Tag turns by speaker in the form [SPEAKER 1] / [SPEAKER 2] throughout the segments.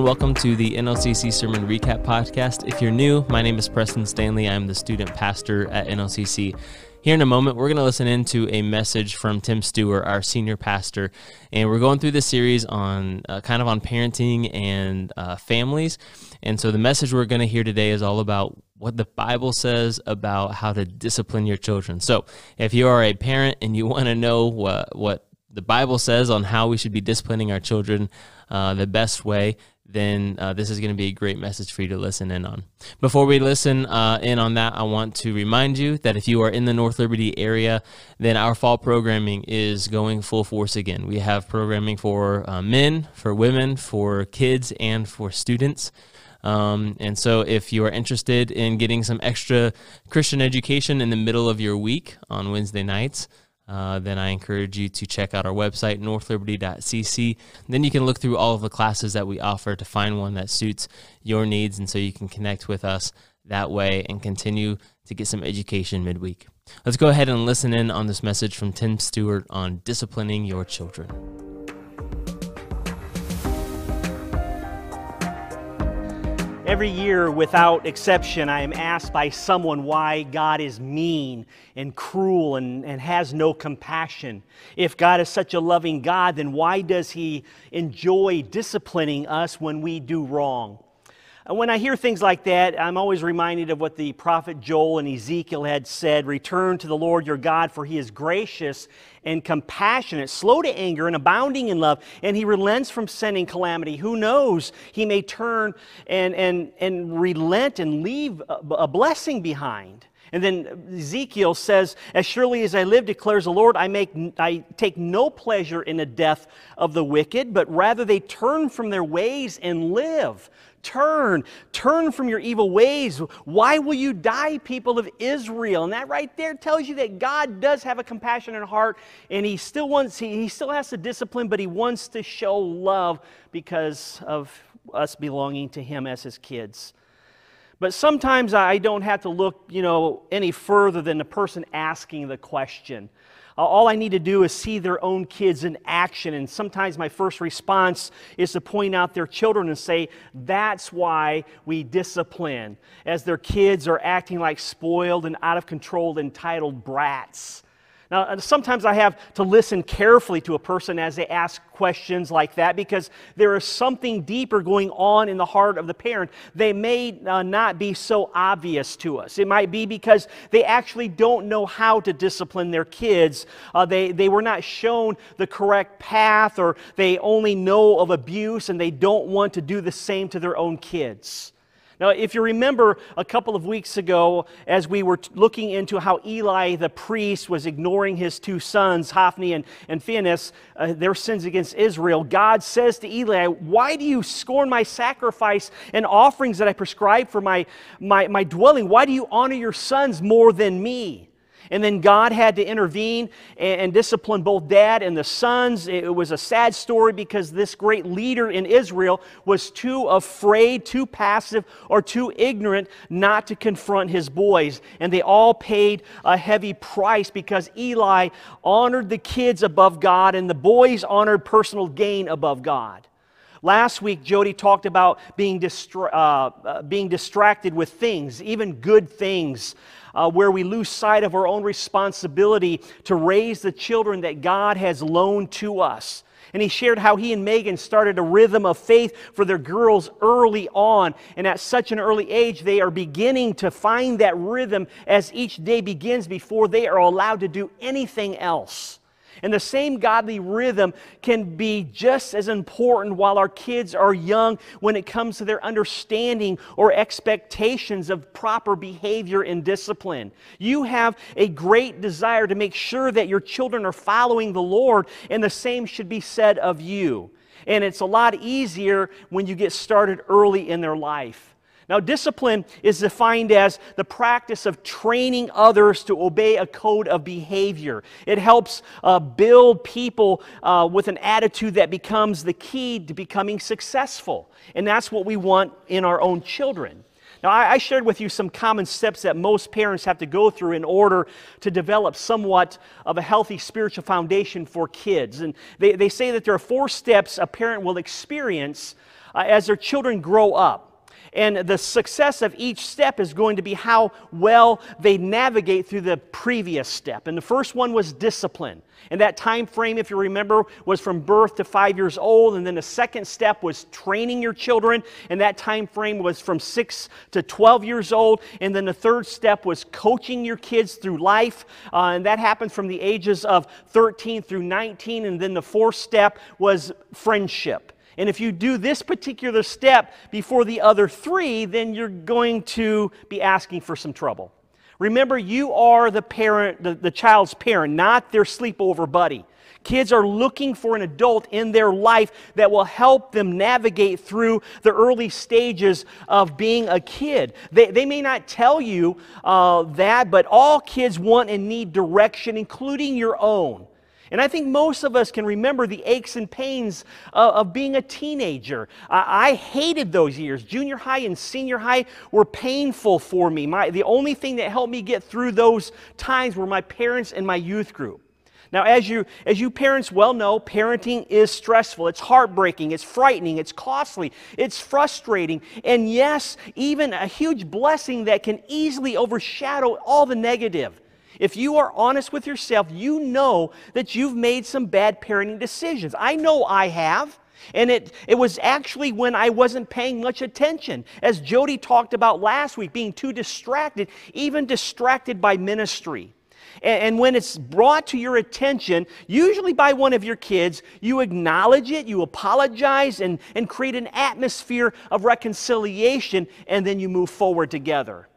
[SPEAKER 1] and welcome to the NLCC Sermon Recap Podcast. If you're new, my name is Preston Stanley. I'm the student pastor at NLCC. Here in a moment, we're going to listen into a message from Tim Stewart, our senior pastor, and we're going through this series on uh, kind of on parenting and uh, families. And so the message we're going to hear today is all about what the Bible says about how to discipline your children. So if you are a parent and you want to know what what the Bible says on how we should be disciplining our children uh, the best way, then uh, this is going to be a great message for you to listen in on. Before we listen uh, in on that, I want to remind you that if you are in the North Liberty area, then our fall programming is going full force again. We have programming for uh, men, for women, for kids, and for students. Um, and so, if you are interested in getting some extra Christian education in the middle of your week on Wednesday nights, uh, then I encourage you to check out our website, northliberty.cc. Then you can look through all of the classes that we offer to find one that suits your needs, and so you can connect with us that way and continue to get some education midweek. Let's go ahead and listen in on this message from Tim Stewart on disciplining your children.
[SPEAKER 2] Every year, without exception, I am asked by someone why God is mean and cruel and, and has no compassion. If God is such a loving God, then why does He enjoy disciplining us when we do wrong? And when I hear things like that, I'm always reminded of what the prophet Joel and Ezekiel had said Return to the Lord your God, for he is gracious and compassionate, slow to anger, and abounding in love, and he relents from sending calamity. Who knows? He may turn and, and, and relent and leave a, a blessing behind. And then Ezekiel says, As surely as I live, declares the Lord, I, make, I take no pleasure in the death of the wicked, but rather they turn from their ways and live. Turn, turn from your evil ways. Why will you die, people of Israel? And that right there tells you that God does have a compassionate heart, and He still wants, He, he still has to discipline, but He wants to show love because of us belonging to Him as His kids. But sometimes I don't have to look, you know, any further than the person asking the question. All I need to do is see their own kids in action. And sometimes my first response is to point out their children and say, that's why we discipline, as their kids are acting like spoiled and out of control, entitled brats. Now, uh, sometimes I have to listen carefully to a person as they ask questions like that because there is something deeper going on in the heart of the parent. They may uh, not be so obvious to us. It might be because they actually don't know how to discipline their kids. Uh, they, they were not shown the correct path, or they only know of abuse and they don't want to do the same to their own kids. Now, if you remember a couple of weeks ago, as we were looking into how Eli the priest was ignoring his two sons, Hophni and, and Phinehas, uh, their sins against Israel, God says to Eli, Why do you scorn my sacrifice and offerings that I prescribe for my, my, my dwelling? Why do you honor your sons more than me? And then God had to intervene and, and, discipline both dad and the sons. It was a sad story because this great leader in Israel was too afraid, too passive, or too ignorant not to confront his boys. And they all paid a heavy price because Eli honored the kids above God and the boys honored personal gain above God. Last week, Jody talked about being, distra- uh, uh, being distracted with things, even good things uh, where we lose sight of our own responsibility to raise the children that God has loaned to us. And he shared how he and Megan started a rhythm of faith for their girls early on. And at such an early age, they are beginning to find that rhythm as each day begins before they are allowed to do anything else. And the same godly rhythm can be just as important while our kids are young when it comes to their understanding or expectations of proper behavior and discipline. You have a great desire to make sure that your children are following the Lord, and the same should be said of you. And it's a lot easier when you get started early in their life. Now, discipline is defined as the practice of training others to obey a code of behavior. It helps uh, build people uh, with an attitude that becomes the key to becoming successful. And that's what we want in our own children. Now, I, shared with you some common steps that most parents have to go through in order to develop somewhat of a healthy spiritual foundation for kids. And they, they say that there are four steps a parent will experience uh, as their children grow up. And the success of each step is going to be how well they navigate through the previous step. And the first one was discipline. And that time frame, if you remember, was from birth to five years old. And then the second step was training your children. And that time frame was from six to 12 years old. And then the third step was coaching your kids through life. Uh, and that happened from the ages of 13 through 19. And then the fourth step was friendship. And if you do this particular step before the other three, then you're going to be asking for some trouble. Remember, you are the parent, the, the child's parent, not their sleepover buddy. Kids are looking for an adult in their life that will help them navigate through the early stages of being a kid. They, they may not tell you uh, that, but all kids want and need direction, including your own. And I think most of us can remember the aches and pains uh, of being a teenager. I, I hated those years. Junior high and senior high were painful for me. My, the only thing that helped me get through those times were my parents and my youth group. Now, as you, as you parents well know, parenting is stressful. It's heartbreaking. It's frightening. It's costly. It's frustrating. And yes, even a huge blessing that can easily overshadow all the negative. If you are honest with yourself, you know that you've made some bad parenting decisions. I know I have. And it, it was actually when I wasn't paying much attention. As Jody talked about last week, being too distracted, even distracted by ministry. And, and when it's brought to your attention, usually by one of your kids, you acknowledge it, you apologize, and, and create an atmosphere of reconciliation, and then you move forward together.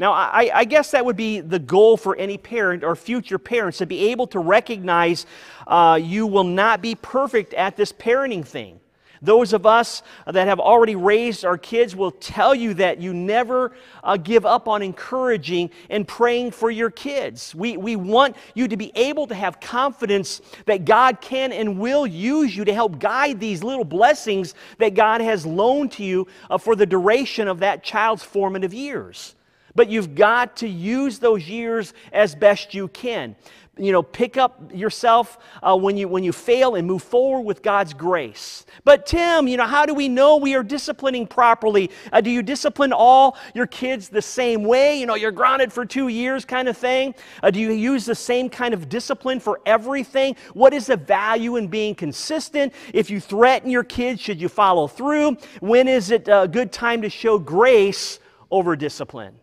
[SPEAKER 2] Now, I, I, guess that would be the goal for any parent or future parents to be able to recognize uh, you will not be perfect at this parenting thing. Those of us that have already raised our kids will tell you that you never uh, give up on encouraging and praying for your kids. We, we want you to be able to have confidence that God can and will use you to help guide these little blessings that God has loaned to you uh, for the duration of that child's formative years. But you've got to use those years as best you can. You know, pick up yourself uh, when, you, when you fail and move forward with God's grace. But, Tim, you know, how do we know we are disciplining properly? Uh, do you discipline all your kids the same way? You know, you're grounded for two years kind of thing? Uh, do you use the same kind of discipline for everything? What is the value in being consistent? If you threaten your kids, should you follow through? When is it a good time to show grace over discipline?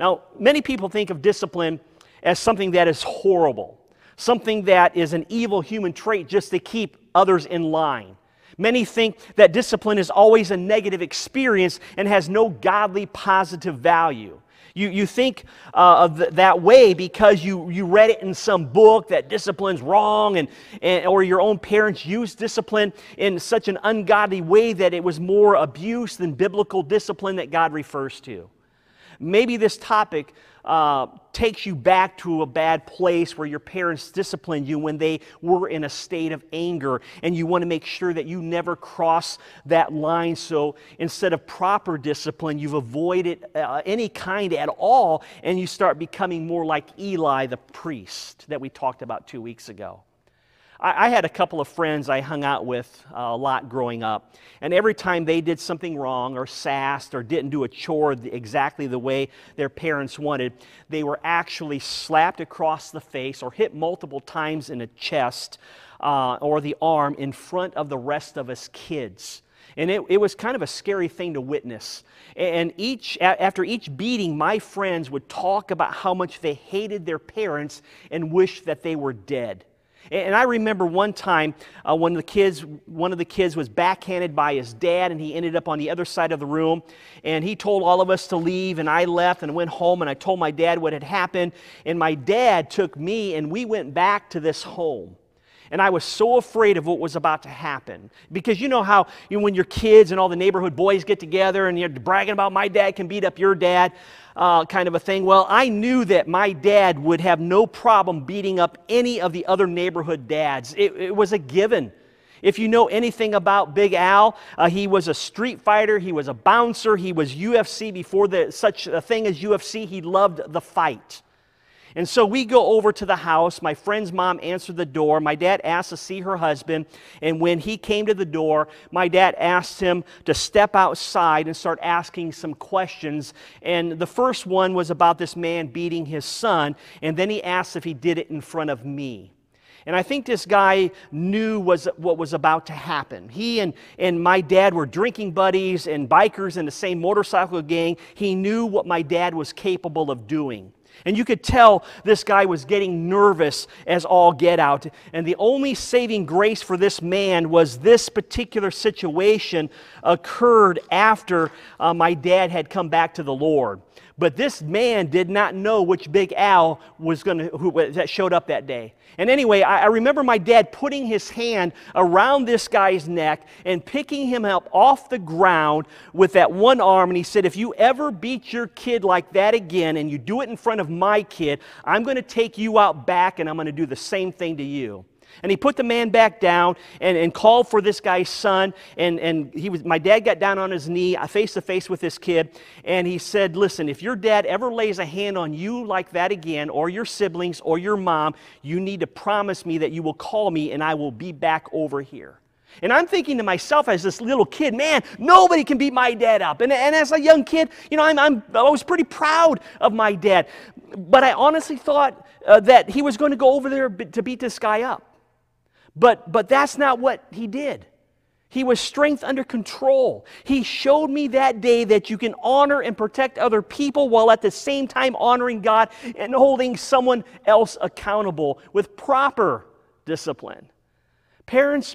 [SPEAKER 2] Now, many people think of discipline as something that is horrible, something that is an evil human trait just to keep others in line. Many think that discipline is always a negative experience and has no godly positive value. You, you think uh, of th- that way because you, you read it in some book that discipline's wrong, and, and, or your own parents used discipline in such an ungodly way that it was more abuse than biblical discipline that God refers to. Maybe this topic uh, takes you back to a bad place where your parents disciplined you when they were in a state of anger, and you want to make sure that you never cross that line. So instead of proper discipline, you've avoided uh, any kind at all, and you start becoming more like Eli the priest that we talked about two weeks ago. I, I had a couple of friends I hung out with uh, a lot growing up, and every time they did something wrong or sassed or didn't do a chore exactly the way their parents wanted, they were actually slapped across the face or hit multiple times in the chest uh, or the arm in front of the rest of us kids. And it, it, was kind of a scary thing to witness. And each, after each beating, my friends would talk about how much they hated their parents and wished that they were dead. And I remember one time uh, when the kids, one of the kids was backhanded by his dad, and he ended up on the other side of the room. And he told all of us to leave, and I left and went home, and I told my dad what had happened. And my dad took me, and we went back to this home. And I was so afraid of what was about to happen. Because you know how you know, when your kids and all the neighborhood boys get together and you're bragging about my dad can beat up your dad, uh, kind of a thing. Well, I knew that my dad would have no problem beating up any of the other neighborhood dads. It, it was a given. If you know anything about Big Al, uh, he was a street fighter, he was a bouncer, he was UFC before the, such a thing as UFC. He loved the fight. And so we go over to the house. My friend's mom answered the door. My dad asked to see her husband. And when he came to the door, my dad asked him to step outside and start asking some questions. And the first one was about this man beating his son. And then he asked if he did it in front of me. And I think this guy knew was what was about to happen. He and, and my dad were drinking buddies and bikers in the same motorcycle gang. He knew what my dad was capable of doing. And you could tell this guy was getting nervous as all get out. And the only saving grace for this man was this particular situation occurred after uh, my dad had come back to the Lord. But this man did not know which Big Al was going to that showed up that day. And anyway, I, I, remember my dad putting his hand around this guy's neck and picking him up off the ground with that one arm. And he said, "If you ever beat your kid like that again, and you do it in front of my kid, I'm going to take you out back, and I'm going to do the same thing to you." And he put the man back down and, and called for this guy's son. And, and he was, my dad got down on his knee, face to face with this kid. And he said, Listen, if your dad ever lays a hand on you like that again, or your siblings, or your mom, you need to promise me that you will call me and I will be back over here. And I'm thinking to myself as this little kid, man, nobody can beat my dad up. And, and as a young kid, you know, I'm, I'm, i was pretty proud of my dad. But I honestly thought uh, that he was going to go over there to beat this guy up. But, but that's not what he did. He was strength under control. He showed me that day that you can honor and protect other people while at the same time honoring God and holding someone else accountable with proper discipline. Parents,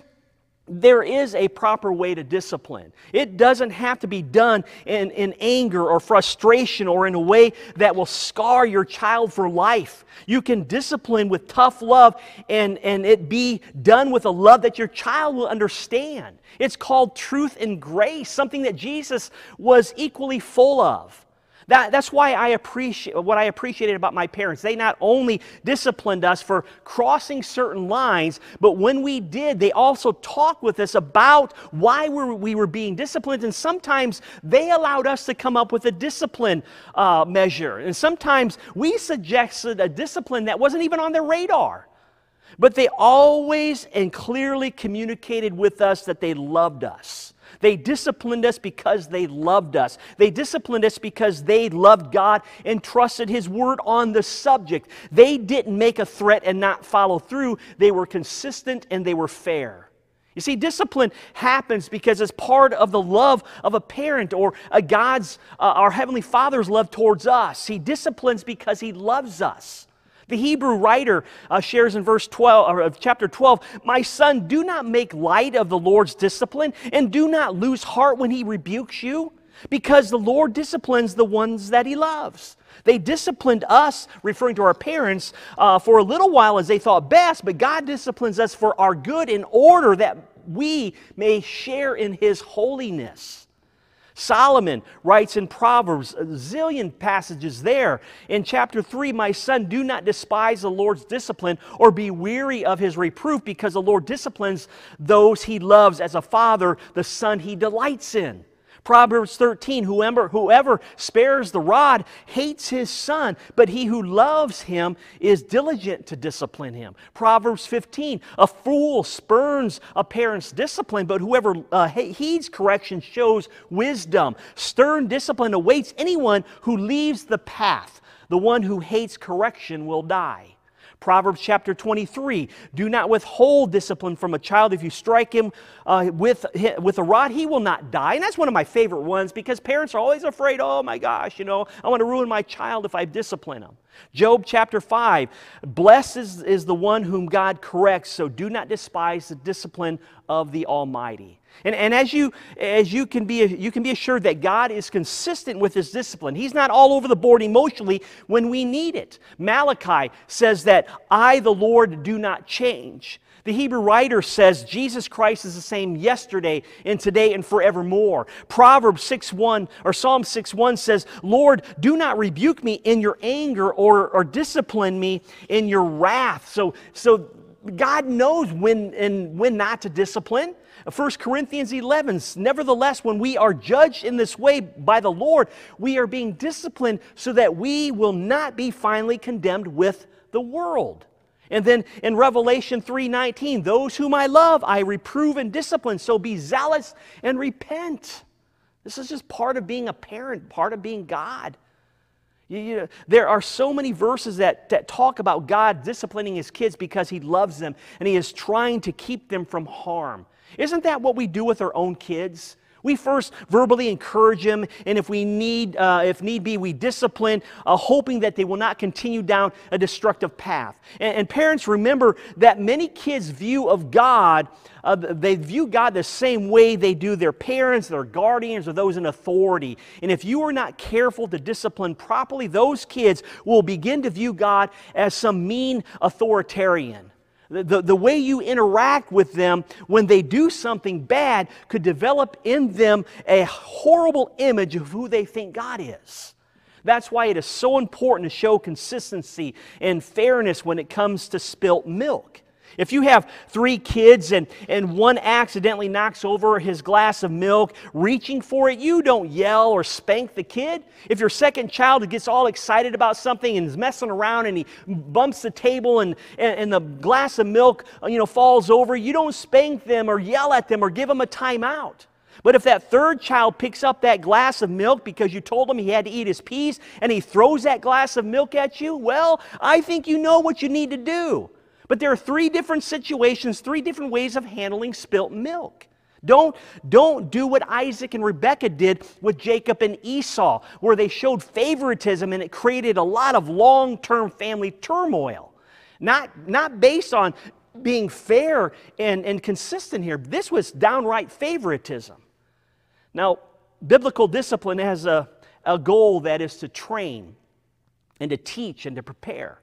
[SPEAKER 2] there is a proper way to discipline. It doesn't have to be done in, in anger or frustration or in a way that will scar your child for life. You can discipline with tough love and, and it be done with a love that your child will understand. It's called truth and grace, something that Jesus was equally full of. That, that's why I appreciate what I appreciated about my parents. They not only disciplined us for crossing certain lines, but when we did, they also talked with us about why we were, we were being disciplined. And sometimes they allowed us to come up with a discipline uh, measure. And sometimes we suggested a discipline that wasn't even on their radar. But they always and clearly communicated with us that they loved us. They disciplined us because they loved us. They disciplined us because they loved God and trusted His word on the subject. They didn't make a threat and not follow through, they were consistent and they were fair. You see, discipline happens because it's part of the love of a parent or a God's, uh, our Heavenly Father's love towards us. He disciplines because He loves us. The Hebrew writer uh, shares in verse 12 or chapter 12, "My son, do not make light of the Lord's discipline and do not lose heart when he rebukes you, because the Lord disciplines the ones that he loves." They disciplined us, referring to our parents, uh, for a little while as they thought best, but God disciplines us for our good in order that we may share in his holiness. Solomon writes in Proverbs, a zillion passages there. In chapter 3, my son, do not despise the Lord's discipline or be weary of his reproof, because the Lord disciplines those he loves as a father, the son he delights in. Proverbs 13 whoever, whoever spares the rod hates his son, but he who loves him is diligent to discipline him. Proverbs 15 a fool spurns a parent's discipline, but whoever uh, heeds correction shows wisdom. Stern discipline awaits anyone who leaves the path. The one who hates correction will die. Proverbs chapter 23 Do not withhold discipline from a child. If you strike him uh, with, with a rod, he will not die. And that's one of my favorite ones because parents are always afraid, oh my gosh, you know, I want to ruin my child if I discipline him. Job chapter 5 Blessed is, is the one whom God corrects, so do not despise the discipline of the Almighty. And, and as, you, as you, can be, you can be assured that God is consistent with his discipline. He's not all over the board emotionally when we need it. Malachi says that I, the Lord, do not change. The Hebrew writer says Jesus Christ is the same yesterday and today and forevermore. Proverbs 6 1 or Psalm 6 1 says, "Lord, do not rebuke me in your anger or, or discipline me in your wrath." So so God knows when and when not to discipline. 1 Corinthians 11, nevertheless, when we are judged in this way by the Lord, we are being disciplined so that we will not be finally condemned with the world. And then in Revelation 3:19, those whom I love, I reprove and discipline, so be zealous and repent. This is just part of being a parent, part of being God. You, you there are so many verses that, that talk about God disciplining his kids because he loves them and he is trying to keep them from harm. Isn't that what we do with our own kids? We first verbally encourage them, and if we need, uh, if need be, we discipline, uh, hoping that they will not continue down a destructive path. And, and parents, remember that many kids' view of God, uh, they view God the same way they do their parents, their guardians, or those in authority. And if you are not careful to discipline properly, those kids will begin to view God as some mean authoritarian. The, the way you interact with them when they do something bad could develop in them a horrible image of who they think God is. That's why it is so important to show consistency and fairness when it comes to spilt milk. If you have three kids and, and one accidentally knocks over his glass of milk, reaching for it, you don't yell or spank the kid. If your second child gets all excited about something and is messing around and he bumps the table and, and, and the glass of milk uh, you know, falls over, you don't spank them or yell at them or give them a timeout. But if that third child picks up that glass of milk because you told him he had to eat his peas and he throws that glass of milk at you, well, I think you know what you need to do. But there are three different situations, three different ways of handling spilt milk. Don't, don't do what Isaac and Rebekah did with Jacob and Esau, where they showed favoritism and it created a lot of long term family turmoil. Not, not based on being fair and, and consistent here. This was downright favoritism. Now, biblical discipline has a, a goal that is to train and to teach and to prepare.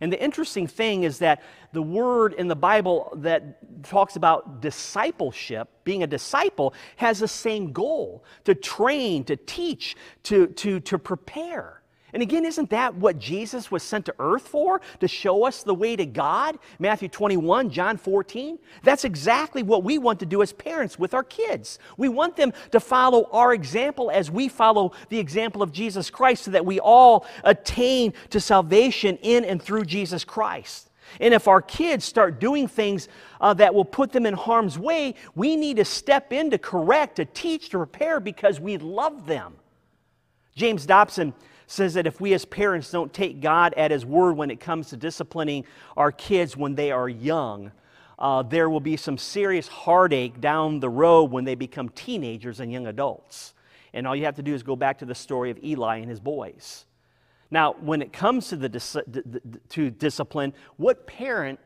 [SPEAKER 2] And the interesting thing is that the word in the Bible that talks about discipleship, being a disciple, has the same goal to train, to teach, to, to, to prepare. And again, isn't that what Jesus was sent to earth for? To show us the way to God? Matthew 21, John 14. That's exactly what we want to do as parents with our kids. We want them to follow our example as we follow the example of Jesus Christ so that we all attain to salvation in and through Jesus Christ. And if our kids start doing things uh, that will put them in harm's way, we need to step in to correct, to teach, to repair because we love them. James Dobson says that if we as parents don't take God at His word when it comes to disciplining our kids when they are young, uh, there will be some serious heartache down the road when they become teenagers and young adults. And all you have to do is go back to the story of Eli and his boys. Now, when it comes to, the dis- to discipline, what parent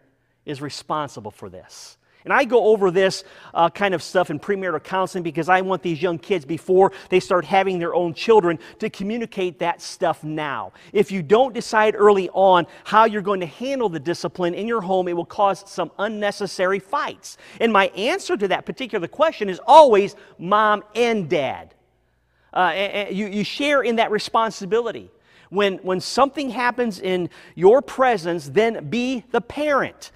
[SPEAKER 2] is responsible for this? And I go over this uh, kind of stuff in premarital counseling because I want these young kids, before they start having their own children, to communicate that stuff now. If you don't decide early on how you're going to handle the discipline in your home, it will cause some unnecessary fights. And my answer to that particular question is always mom and dad. Uh, you, you share in that responsibility. When, when something happens in your presence, then be the parent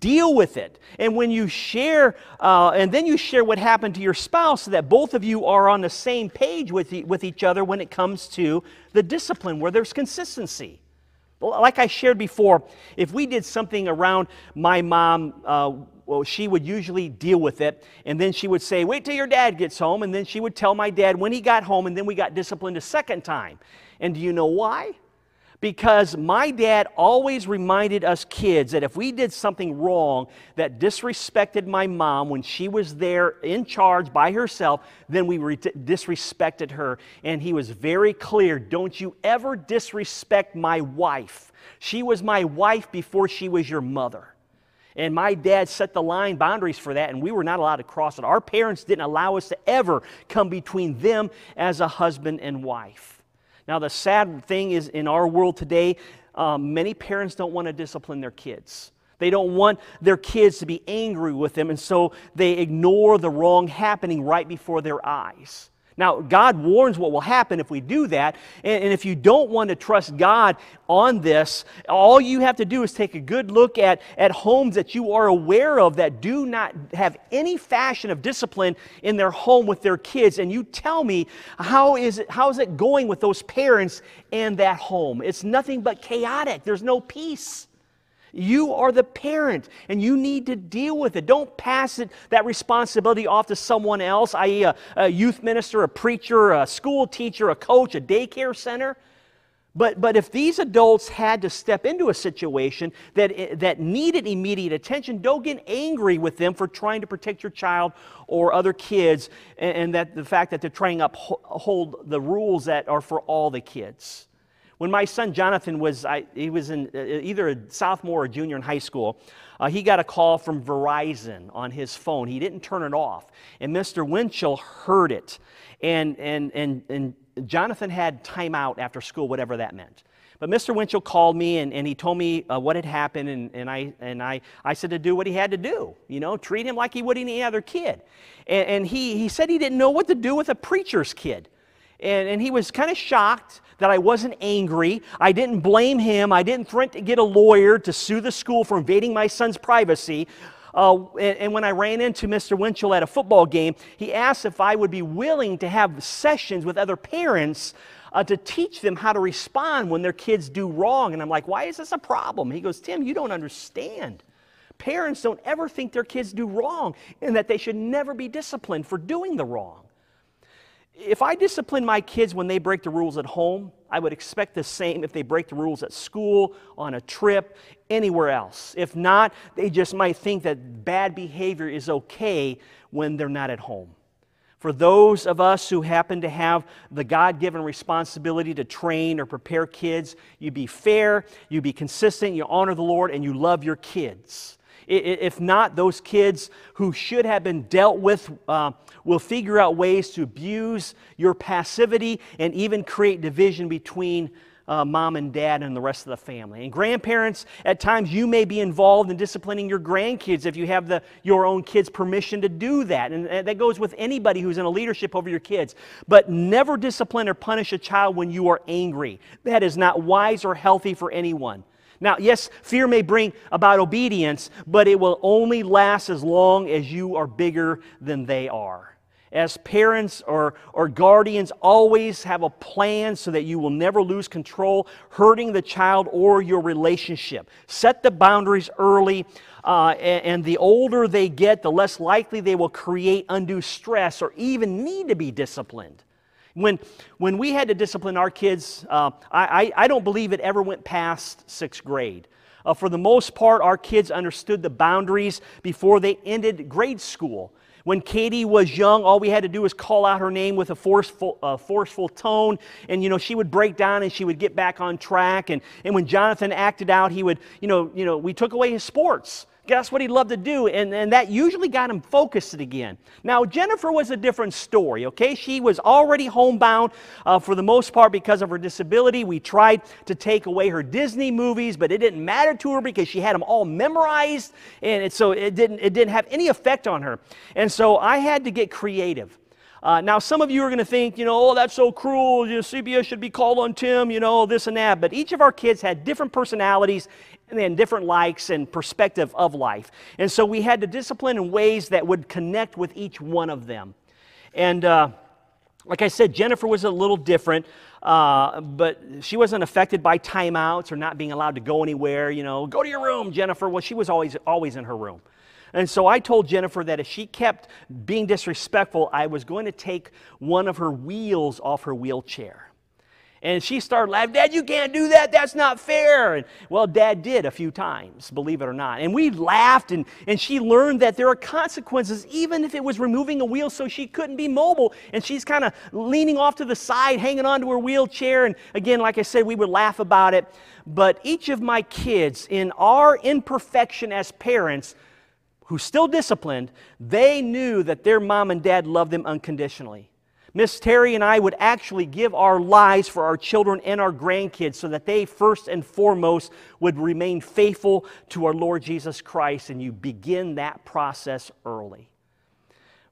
[SPEAKER 2] deal with it. And when you share, uh, and then you share what happened to your spouse so that both of you are on the same page with, e- with each other when it comes to the discipline where there's consistency. Like I shared before, if we did something around my mom, uh, well, she would usually deal with it, and then she would say, Wait till your dad gets home, and then she would tell my dad when he got home, and then we got disciplined a second time. And do you know why? because my dad always reminded us kids that if we did something wrong that disrespected my mom when she was there in charge by herself, then we re- disrespected her. And he was very clear don't you ever disrespect my wife. She was my wife before she was your mother. And my dad set the line boundaries for that, and we were not allowed to cross it. Our parents didn't allow us to ever come between them as a husband and wife. Now, the sad thing is in our world today, um, many parents don't want to discipline their kids. They don't want their kids to be angry with them, and so they ignore the wrong happening right before their eyes. Now, God warns what will happen if we do that. And, and, if you don't want to trust God on this, all you have to do is take a good look at, at homes that you are aware of that do not have any fashion of discipline in their home with their kids. And you tell me, how is it, how is it going with those parents and that home? It's nothing but chaotic, there's no peace. You are the parent and you need to deal with it. Don't pass it, that responsibility off to someone else, i.e., a, a youth minister, a preacher, a school teacher, a coach, a daycare center. But, but if these adults had to step into a situation that, eh, that needed immediate attention, don't get angry with them for trying to protect your child or other kids and, and that the fact that they're trying to uphold the rules that are for all the kids. When my son Jonathan was, I, he was in uh, either a sophomore or junior in high school, uh, he got a call from Verizon on his phone. He didn't turn it off. And Mr. Winchell heard it. And, and, and, and Jonathan had time out after school, whatever that meant. But Mr. Winchell called me and, and he told me uh, what had happened, and, and, I, and I, I said to do what he had to do, you know, treat him like he would any other kid. And, and he, he said he didn't know what to do with a preacher's kid. And, and he was kind of shocked that I wasn't angry. I didn't blame him. I didn't threaten to get a lawyer to sue the school for invading my son's privacy. Uh, and, and, when I ran into Mr. Winchell at a football game, he asked if I would be willing to have sessions with other parents uh, to teach them how to respond when their kids do wrong. And I'm like, why is this a problem? He goes, Tim, you don't understand. Parents don't ever think their kids do wrong and that they should never be disciplined for doing the wrong. If I discipline my kids when they break the rules at home, I would expect the same if they break the rules at school, on a trip, anywhere else. If not, they just might think that bad behavior is okay when they're not at home. For those of us who happen to have the God given responsibility to train or prepare kids, you be fair, you be consistent, you honor the Lord, and you love your kids. If not, those kids who should have been dealt with uh, will figure out ways to abuse your passivity and even create division between uh, mom and dad and the rest of the family. And grandparents, at times you may be involved in disciplining your grandkids if you have the, your own kids' permission to do that. And that goes with anybody who's in a leadership over your kids. But never discipline or punish a child when you are angry. That is not wise or healthy for anyone. Now, yes, fear may bring about obedience, but it will only last as long as you are bigger than they are. As parents or, or guardians, always have a plan so that you will never lose control, hurting the child or your relationship. Set the boundaries early, uh, and, and the older they get, the less likely they will create undue stress or even need to be disciplined. When, when we had to discipline our kids, uh, I, I, don't believe it ever went past sixth grade. Uh, for the most part, our kids understood the boundaries before they ended grade school. When Katie was young, all we had to do was call out her name with a forceful, uh, forceful tone, and you know she would break down and she would get back on track. And, and when Jonathan acted out, he would, you know, you know, we took away his sports. Guess what he loved to do? And, and that usually got him focused again. Now, Jennifer was a different story, okay? She was already homebound uh, for the most part because of her disability. We tried to take away her Disney movies, but it didn't matter to her because she had them all memorized, and it, so it didn't, it didn't have any effect on her. And so I had to get creative. Uh, now, some of you are going to think, you know, oh, that's so cruel. You know, CPS should be called on Tim, you know, this and that. But each of our kids had different personalities and then different likes and perspective of life. And so we had to discipline in ways that would connect with each one of them. And uh, like I said, Jennifer was a little different, uh, but she wasn't affected by timeouts or not being allowed to go anywhere. You know, go to your room, Jennifer. Well, she was always always in her room. And so I told Jennifer that if she kept being disrespectful, I was going to take one of her wheels off her wheelchair. And she started laughing, Dad, you can't do that. That's not fair. And, well, Dad did a few times, believe it or not. And we laughed, and, and she learned that there are consequences, even if it was removing a wheel so she couldn't be mobile. And she's kind of leaning off to the side, hanging onto her wheelchair. And again, like I said, we would laugh about it. But each of my kids, in our imperfection as parents, who still disciplined, they knew that their mom and dad loved them unconditionally. Miss Terry and I would actually give our lives for our children and our grandkids so that they, first and foremost, would remain faithful to our Lord Jesus Christ, and you begin that process early.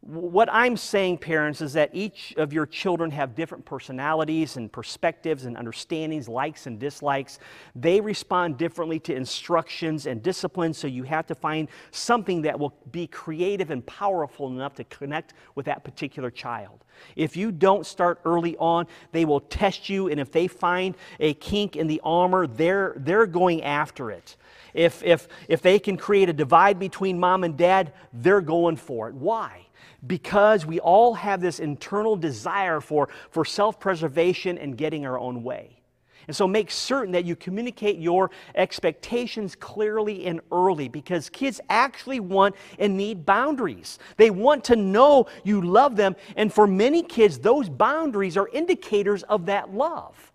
[SPEAKER 2] What I'm saying, parents, is that each of your children have different personalities and perspectives and understandings, likes and dislikes. They respond differently to instructions and discipline, so you have to find something that will be creative and powerful enough to connect with that particular child. If you don't start early on, they will test you, and if they find a kink in the armor, they're, they're going after it. If, if, if they can create a divide between mom and dad, they're going for it. Why? Because we all have this internal desire for, for self preservation and getting our own way. And so make certain that you communicate your expectations clearly and early because kids actually want and need boundaries. They want to know you love them. And for many kids, those boundaries are indicators of that love.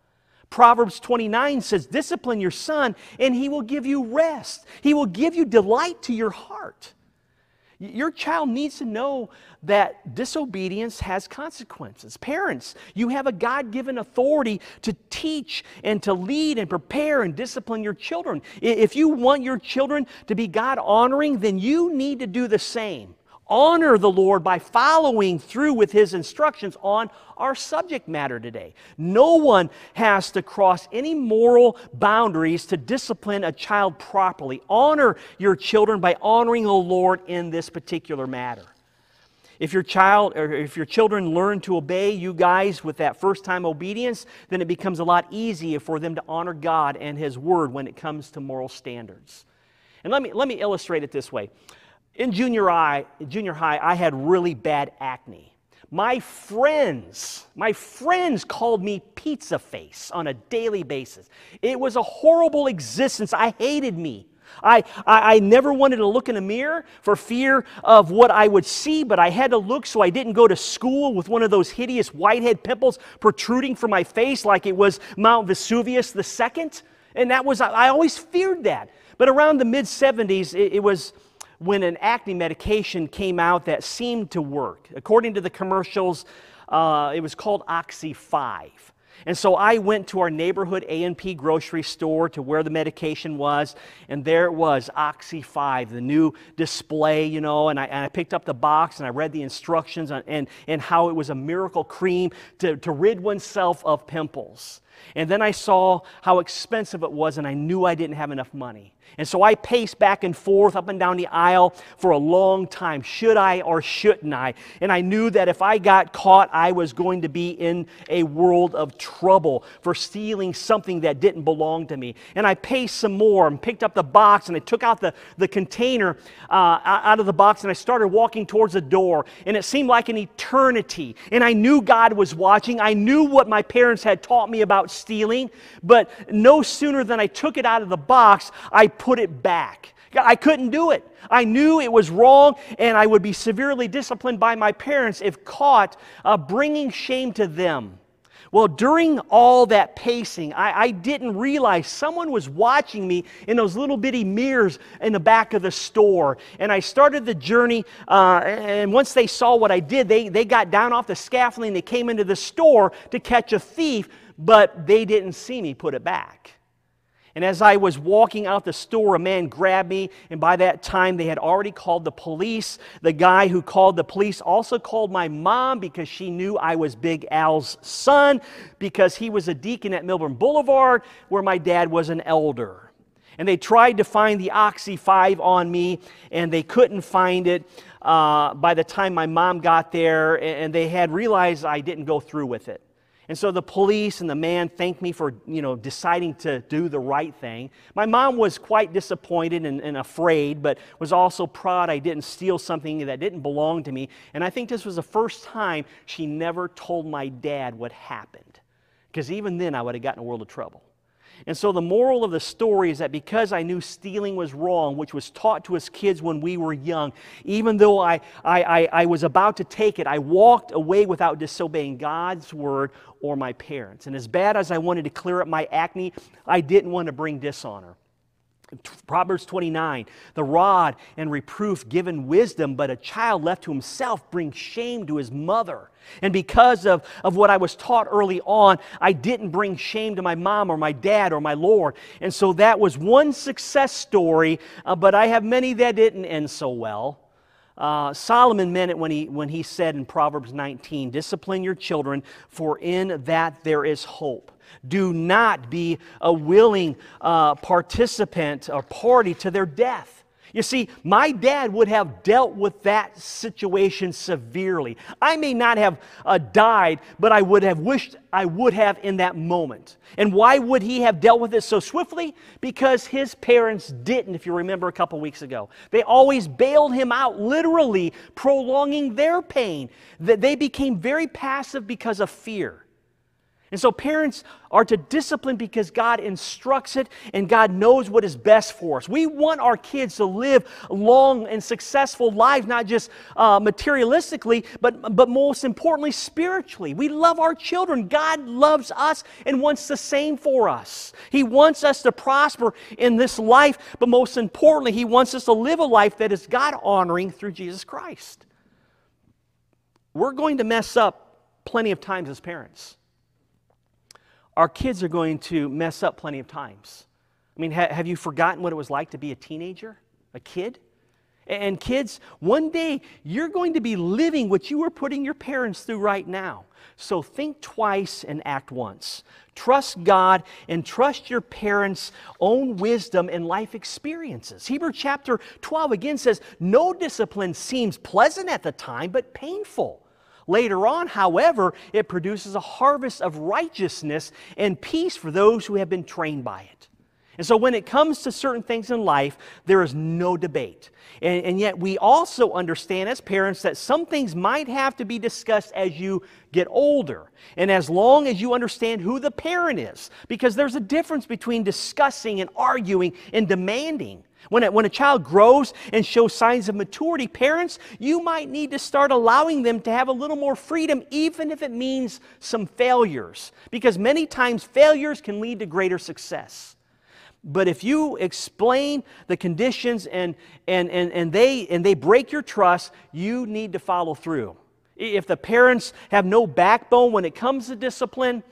[SPEAKER 2] Proverbs 29 says, Discipline your son, and he will give you rest. He will give you delight to your heart. Your child needs to know that disobedience has consequences. Parents, you have a God given authority to teach and to lead and prepare and discipline your children. If you want your children to be God honoring, then you need to do the same honor the Lord by following through with His instructions on our subject matter today. No one has to cross any moral boundaries to discipline a child properly. Honor your children by honoring the Lord in this particular matter. If your child or if your children learn to obey you guys with that first time obedience, then it becomes a lot easier for them to honor God and His Word when it comes to moral standards. And let me, let me illustrate it this way. In junior high, junior high, I had really bad acne. My friends, my friends called me pizza face on a daily basis. It was a horrible existence. I hated me. I, I, I, never wanted to look in a mirror for fear of what I would see, but I had to look so I didn't go to school with one of those hideous whitehead pimples protruding from my face like it was Mount Vesuvius II. And that was, I always feared that. But around the mid 70s, it, it was when an acne medication came out that seemed to work. According to the commercials, uh, it was called Oxy 5. And so I went to our neighborhood A&P grocery store to where the medication was, and there it was, Oxy 5, the new display, you know, and I, and I picked up the box and I read the instructions on, and, and how it was a miracle cream to, to rid oneself of pimples. And then I saw how expensive it was, and I knew I didn't have enough money. And so I paced back and forth up and down the aisle for a long time. Should I or shouldn't I? And I knew that if I got caught, I was going to be in a world of trouble for stealing something that didn't belong to me. And I paced some more and picked up the box and I took out the, the container uh, out of the box and I started walking towards the door. And it seemed like an eternity. And I knew God was watching. I knew what my parents had taught me about stealing. But no sooner than I took it out of the box, I put it back. I couldn't do it. I knew it was wrong, and I would be severely disciplined by my parents if caught uh, bringing shame to them. Well, during all that pacing, I, I, didn't realize someone was watching me in those little bitty mirrors in the back of the store. And I started the journey, uh, and once they saw what I did, they, they got down off the scaffolding. They came into the store to catch a thief, but they didn't see me put it back. And as I was walking out the store, a man grabbed me, and by that time they had already called the police. The guy who called the police also called my mom because she knew I was Big Al's son, because he was a deacon at Milburn Boulevard, where my dad was an elder. And they tried to find the Oxy 5 on me, and they couldn't find it. Uh, by the time my mom got there, and they had realized I didn't go through with it. And so the police and the man thanked me for, you know, deciding to do the right thing. My mom was quite disappointed and, and, afraid, but was also proud I didn't steal something that didn't belong to me. And I think this was the first time she never told my dad what happened. Because even then, I would have gotten a world of trouble. And so the moral of the story is that because I knew stealing was wrong, which was taught to us kids when we were young, even though I, I, I, I was about to take it, I walked away without disobeying God's word or my parents. And as bad as I wanted to clear up my acne, I didn't want to bring dishonor. Proverbs 29 The rod and reproof given wisdom, but a child left to himself brings shame to his mother. And because of, of what I was taught early on, I didn't bring shame to my mom or my dad or my Lord. And so that was one success story, uh, but I have many that didn't end so well. Uh, Solomon meant it when he, when he said in Proverbs 19, Discipline your children, for in that there is hope. Do not be a willing uh, participant or party to their death. You see, my dad would have dealt with that situation severely. I may not have uh, died, but I would have wished I would have in that moment. And why would he have dealt with it so swiftly? Because his parents didn't, if you remember a couple weeks ago. They always bailed him out, literally prolonging their pain. That they became very passive because of fear. And so parents are to discipline because God instructs it and God knows what is best for us. We want our kids to live long and successful lives, not just uh, materialistically, but, but most importantly, spiritually. We love our children. God loves us and wants the same for us. He wants us to prosper in this life, but most importantly, He wants us to live a life that is God honoring through Jesus Christ. We're going to mess up plenty of times as parents our kids are going to mess up plenty of times. I mean, ha- have you forgotten what it was like to be a teenager, a kid? And kids, one day you're going to be living what you are putting your parents through right now. So think twice and act once. Trust God and trust your parents' own wisdom and life experiences. Hebrew chapter 12 again says, No discipline seems pleasant at the time, but painful. Later on, however, it produces a harvest of righteousness and peace for those who have been trained by it. And so, when it comes to certain things in life, there is no debate. And, and, yet, we also understand as parents that some things might have to be discussed as you get older. And as long as you understand who the parent is, because there's a difference between discussing and arguing and demanding. When a, when a child grows and shows signs of maturity, parents, you might need to start allowing them to have a little more freedom, even if it means some failures. Because many times failures can lead to greater success. But if you explain the conditions and, and, and, and, they, and they break your trust, you need to follow through. If the parents have no backbone when it comes to discipline,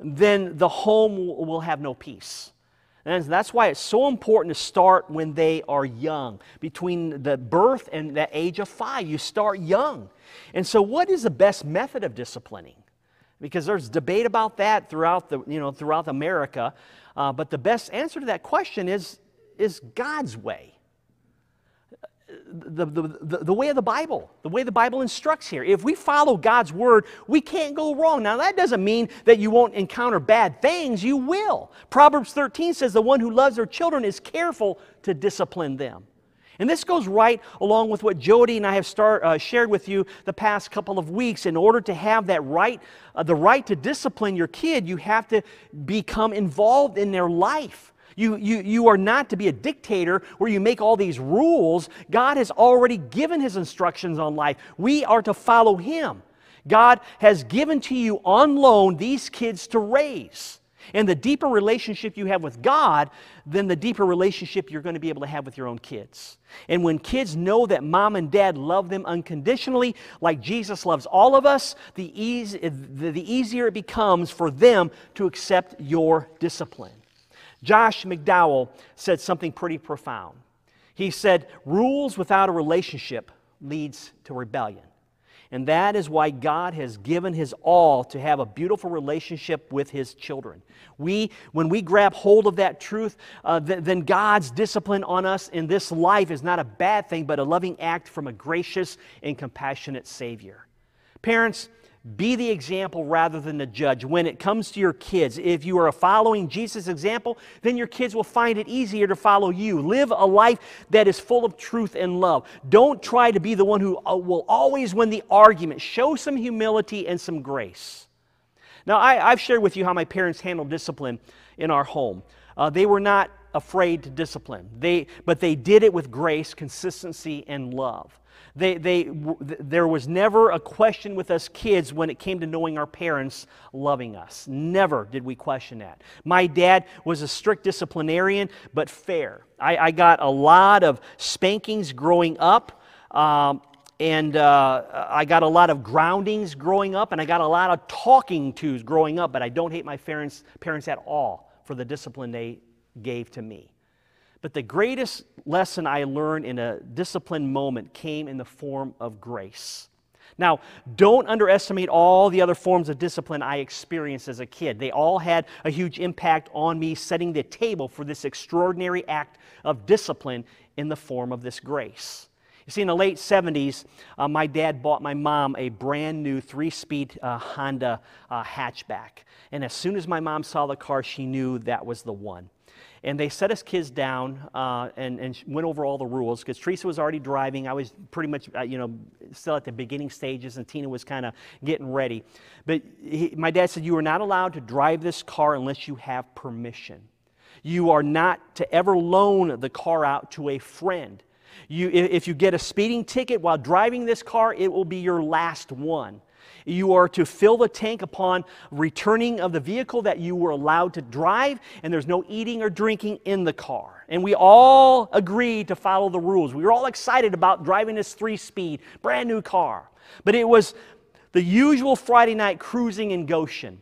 [SPEAKER 2] then the home will have no peace. And that's why it's so important to start when they are young. Between the birth and the age of five, you start young. And so, what is the best method of disciplining? Because there's debate about that throughout, the, you know, throughout America. Uh, but the best answer to that question is, is God's way the, the, the, way of the Bible, the way the Bible instructs here. If we follow God's word, we can't go wrong. Now, that doesn't mean that you won't encounter bad things, you will. Proverbs 13 says, The one who loves their children is careful to discipline them. And this goes right along with what Jody and I have start, uh, shared with you the past couple of weeks. In order to have that right, uh, the right to discipline your kid, you have to become involved in their life. You, you, you are not to be a dictator where you make all these rules. God has already given His instructions on life. We are to follow Him. God has given to you on loan these kids to raise. And the deeper relationship you have with God, then the deeper relationship you're going to be able to have with your own kids. And when kids know that mom and dad love them unconditionally, like Jesus loves all of us, the, easy, the, the easier it becomes for them to accept your discipline. Josh McDowell said something pretty profound. He said, Rules without a relationship leads to rebellion. And that is why God has given His all to have a beautiful relationship with His children. We, when we grab hold of that truth, uh, th- then God's discipline on us in this life is not a bad thing, but a loving act from a gracious and compassionate Savior. Parents, be the example rather than the judge when it comes to your kids. If you are following Jesus' example, then your kids will find it easier to follow you. Live a life that is full of truth and love. Don't try to be the one who uh, will always win the argument. Show some humility and some grace. Now, I, have shared with you how my parents handled discipline in our home. Uh, they were not afraid to discipline, they, but they did it with grace, consistency, and love. They, they, there was never a question with us kids when it came to knowing our parents loving us. Never did we question that. My dad was a strict disciplinarian, but fair. I, I got a lot of spankings growing up. Um, and uh, I got a lot of groundings growing up, and I got a lot of talking tos growing up, but I don't hate my parents, parents at all for the discipline they gave to me. But the greatest lesson I learned in a disciplined moment came in the form of grace. Now, don't underestimate all the other forms of discipline I experienced as a kid. They all had a huge impact on me, setting the table for this extraordinary act of discipline in the form of this grace. You see, in the late 70s, uh, my dad bought my mom a brand new three speed uh, Honda uh, hatchback. And as soon as my mom saw the car, she knew that was the one. And they set us kids down uh, and, and went over all the rules because Teresa was already driving. I was pretty much, uh, you know, still at the beginning stages, and Tina was kind of getting ready. But he, my dad said, You are not allowed to drive this car unless you have permission. You are not to ever loan the car out to a friend. You, if you get a speeding ticket while driving this car, it will be your last one. You are to fill the tank upon returning of the vehicle that you were allowed to drive, and there's no eating or drinking in the car. And we all agreed to follow the rules. We were all excited about driving this three speed, brand new car. But it was the usual Friday night cruising in Goshen.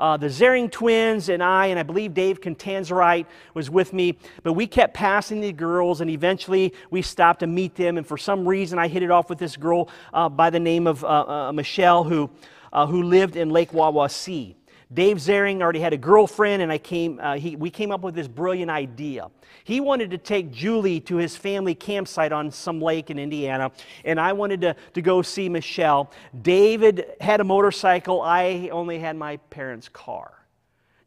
[SPEAKER 2] Uh, the Zering twins and I, and I believe Dave Contanzerite was with me, but we kept passing the girls, and eventually we stopped to meet them. And for some reason, I hit it off with this girl uh, by the name of uh, uh Michelle, who, uh, who lived in Lake Wawasee. Dave Zering already had a girlfriend, and I came, uh, he, we came up with this brilliant idea. He wanted to take Julie to his family campsite on some lake in Indiana, and I wanted to, to go see Michelle. David had a motorcycle, I only had my parents' car.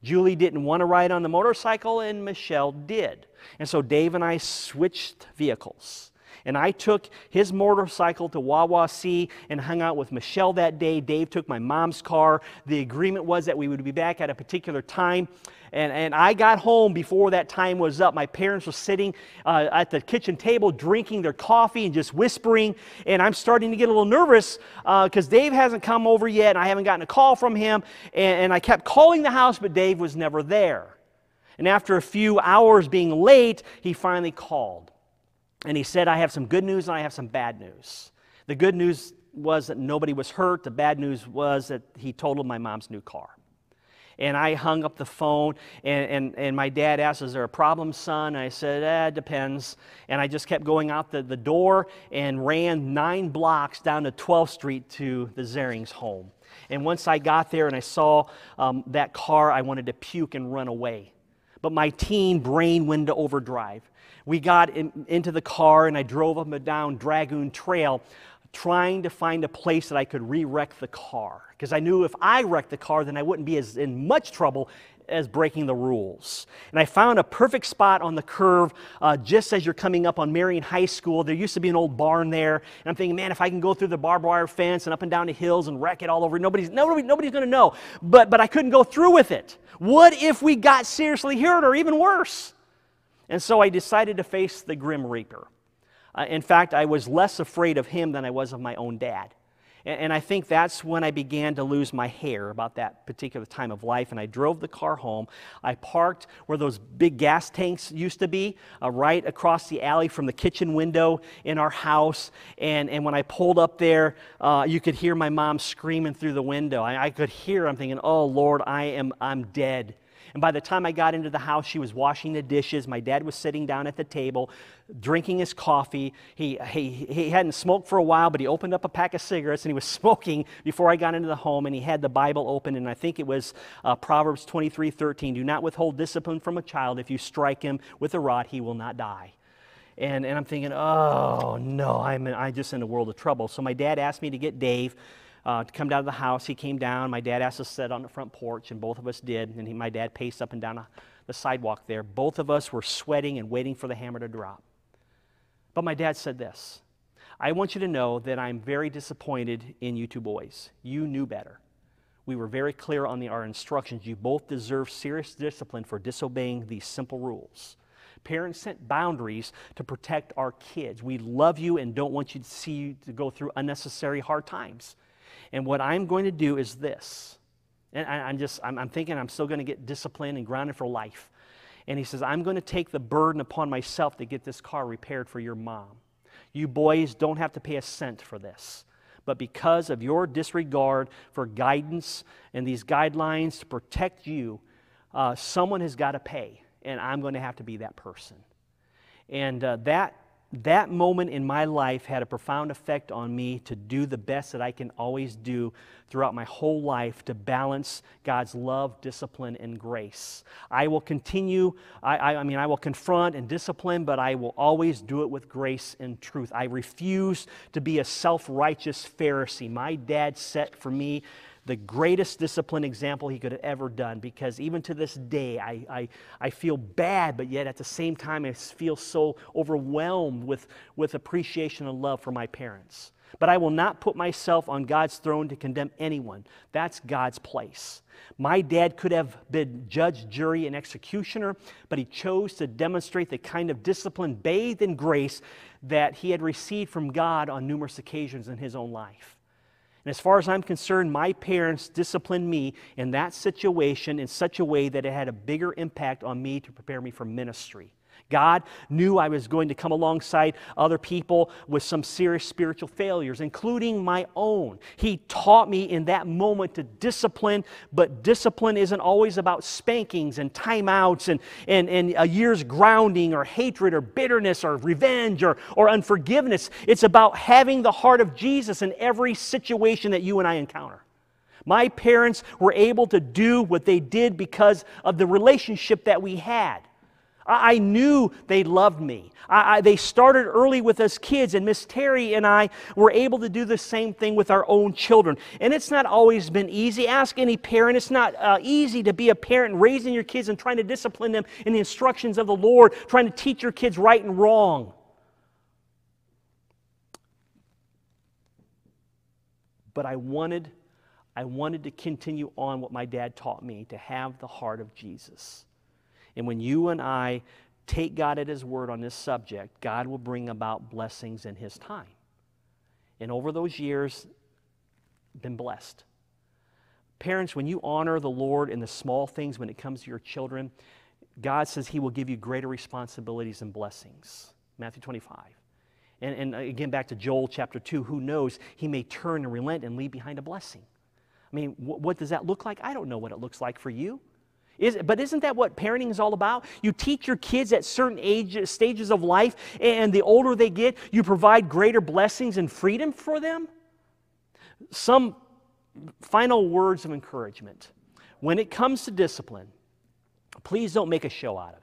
[SPEAKER 2] Julie didn't want to ride on the motorcycle, and Michelle did. And so Dave and I switched vehicles. And I took his motorcycle to Wawasee and hung out with Michelle that day. Dave took my mom's car. The agreement was that we would be back at a particular time. And, and I got home before that time was up. My parents were sitting uh, at the kitchen table drinking their coffee and just whispering. And I'm starting to get a little nervous because uh, Dave hasn't come over yet and I haven't gotten a call from him. And, and I kept calling the house, but Dave was never there. And after a few hours being late, he finally called. And he said, I have some good news and I have some bad news. The good news was that nobody was hurt. The bad news was that he totaled my mom's new car. And I hung up the phone, and, and, and my dad asked, Is there a problem, son? And I said, eh, it depends. And I just kept going out the, the door and ran nine blocks down to 12th Street to the Zerings' home. And once I got there and I saw um, that car, I wanted to puke and run away. But my teen brain went into overdrive we got in, into the car and I drove up and down Dragoon Trail trying to find a place that I could re wreck the car. Because I knew if I wrecked the car, then I wouldn't be as in much trouble as breaking the rules. And I found a perfect spot on the curve uh, just as you're coming up on Marian High School. There used to be an old barn there. And I'm thinking, man, if I can go through the barbed wire fence and up and down the hills and wreck it all over, nobody's, nobody, nobody's going to know. But, but I couldn't go through with it. What if we got seriously hurt or even worse? And so I decided to face the Grim Reaper. Uh, in fact, I was less afraid of him than I was of my own dad. And, and, I think that's when I began to lose my hair about that particular time of life. And I drove the car home. I parked where those big gas tanks used to be, uh, right across the alley from the kitchen window in our house. And, and when I pulled up there, uh, you could hear my mom screaming through the window. I, I could hear, I'm thinking, oh, Lord, I am, I'm dead. And by the time I got into the house, she was washing the dishes. My dad was sitting down at the table, drinking his coffee. He, he, he hadn't smoked for a while, but he opened up a pack of cigarettes and he was smoking before I got into the home. And he had the Bible open, and I think it was uh, Proverbs 23 13. Do not withhold discipline from a child. If you strike him with a rod, he will not die. And, and I'm thinking, oh no, I'm, in, I'm just in a world of trouble. So my dad asked me to get Dave uh, to come down to the house. He came down. My dad asked us to sit on the front porch, and both of us did. And he, my dad paced up and down the sidewalk there. Both of us were sweating and waiting for the hammer to drop. But my dad said this I want you to know that I'm very disappointed in you two boys. You knew better. We were very clear on the, our instructions. You both deserve serious discipline for disobeying these simple rules. Parents set boundaries to protect our kids. We love you and don't want you to see you to go through unnecessary hard times. And what I'm going to do is this. And I, am just, I'm, I'm thinking I'm still going to get disciplined and grounded for life. And he says, I'm going to take the burden upon myself to get this car repaired for your mom. You boys don't have to pay a cent for this. But because of your disregard for guidance and these guidelines to protect you, uh, someone has got to pay. And I'm going to have to be that person. And uh, that that moment in my life had a profound effect on me to do the best that I can always do throughout my whole life to balance God's love, discipline, and grace. I will continue, I, I, I, mean, I will confront and discipline, but I will always do it with grace and truth. I refuse to be a self righteous Pharisee. My dad set for me the greatest discipline example he could have ever done because even to this day, I, I, I feel bad, but yet at the same time, I feel so overwhelmed with, with appreciation and love for my parents. But I will not put myself on God's throne to condemn anyone. That's God's place. My dad could have been judge, jury, and executioner, but he chose to demonstrate the kind of discipline bathed in grace that he had received from God on numerous occasions in his own life. And as far as I'm concerned, my parents disciplined me in that situation in such a way that it had a bigger impact on me to prepare me for ministry. God knew I was going to come alongside other people with some serious spiritual failures, including my own. He taught me in that moment to discipline, but discipline isn't always about spankings and timeouts and, and, and a year's grounding or hatred or bitterness or revenge or, or unforgiveness. It's about having the heart of Jesus in every situation that you and I encounter. My parents were able to do what they did because of the relationship that we had. I, knew they loved me. I, I, they started early with us kids, and Miss Terry and I were able to do the same thing with our own children. And it's not always been easy. Ask any parent. It's not uh, easy to be a parent raising your kids and trying to discipline them in the instructions of the Lord, trying to teach your kids right and wrong. But I wanted, I wanted to continue on what my dad taught me to have the heart of Jesus. And when you and I take God at His word on this subject, God will bring about blessings in His time. And over those years, been blessed. Parents, when you honor the Lord in the small things when it comes to your children, God says He will give you greater responsibilities and blessings. Matthew 25. And, and again, back to Joel chapter 2, who knows? He may turn and relent and leave behind a blessing. I mean, wh- what does that look like? I don't know what it looks like for you. Is, but isn't that what parenting is all about? You teach your kids at certain age, stages of life, and the older they get, you provide greater blessings and freedom for them. Some final words of encouragement. When it comes to discipline, please don't make a show out of it.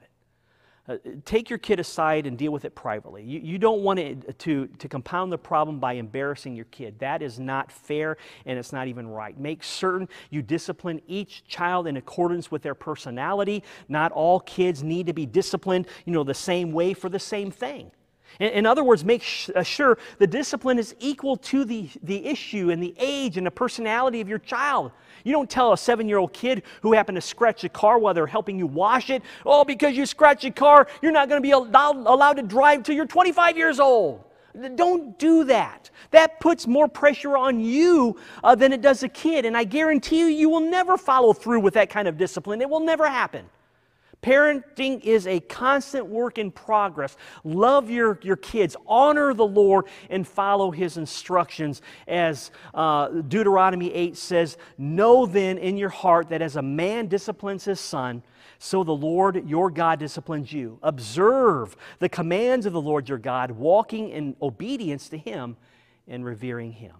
[SPEAKER 2] Uh, take your kid aside and deal with it privately. You, you don't want it to, to compound the problem by embarrassing your kid. That is not fair and it's not even right. Make certain you discipline each child in accordance with their personality. Not all kids need to be disciplined, you know, the same way for the same thing. In other words, make uh, sure the discipline is equal to the, the issue and the age and the personality of your child. You don't tell a seven year old kid who happened to scratch a car while they're helping you wash it, oh, because you scratched a car, you're not going to be allowed, to drive till you're 25 years old. Don't do that. That puts more pressure on you uh, than it does a kid. And I guarantee you, you will never follow through with that kind of discipline. It will never happen. Parenting is a constant work in progress. Love your, your kids, honor the Lord, and follow his instructions. As uh, Deuteronomy 8 says, Know then in your heart that as a man disciplines his son, so the Lord your God disciplines you. Observe the commands of the Lord your God, walking in obedience to him and revering him.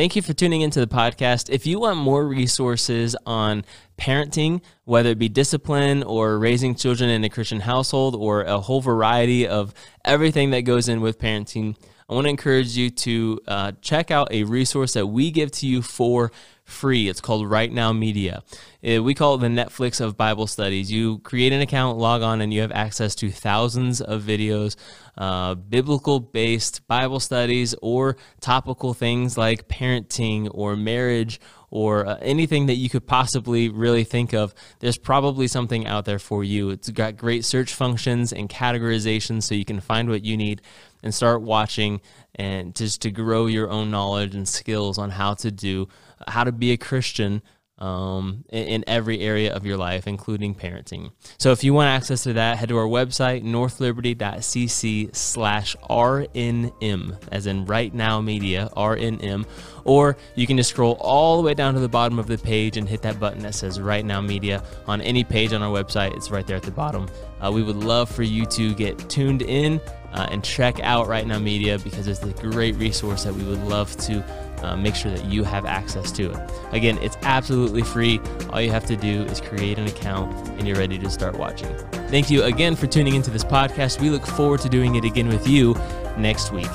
[SPEAKER 1] Thank you for tuning into the podcast. If you want more resources on parenting, whether it be discipline or raising children in a Christian household or a whole variety of everything that goes in with parenting, I want to encourage you to uh, check out a resource that we give to you for free. It's called Right Now Media. Uh, we call it the Netflix of Bible studies. You create an account, log on, and you have access to thousands of videos, uh, biblical based Bible studies, or topical things like parenting or marriage or uh, anything that you could possibly really think of, there's probably something out there for you. It's got great search functions and categorizations so you can find what you need and start watching and just to grow your own knowledge and skills on how to do, how to be a Christian um, in, every area of your life, including parenting. So if you want access to that, head to our website, northliberty.cc slash RNM, as in Right Now Media, RNM, or you can just scroll all the way down to the bottom of the page and hit that button that says Right Now Media on any page on our website. It's right there at the bottom. Uh, we would love for you to get tuned in uh, and check out Right Now Media because it's a great resource that we would love to uh, make sure that you have access to it. Again, it's absolutely free. All you have to do is create an account and you're ready to start watching. Thank you again for tuning into this podcast. We look forward to doing it again with you next week.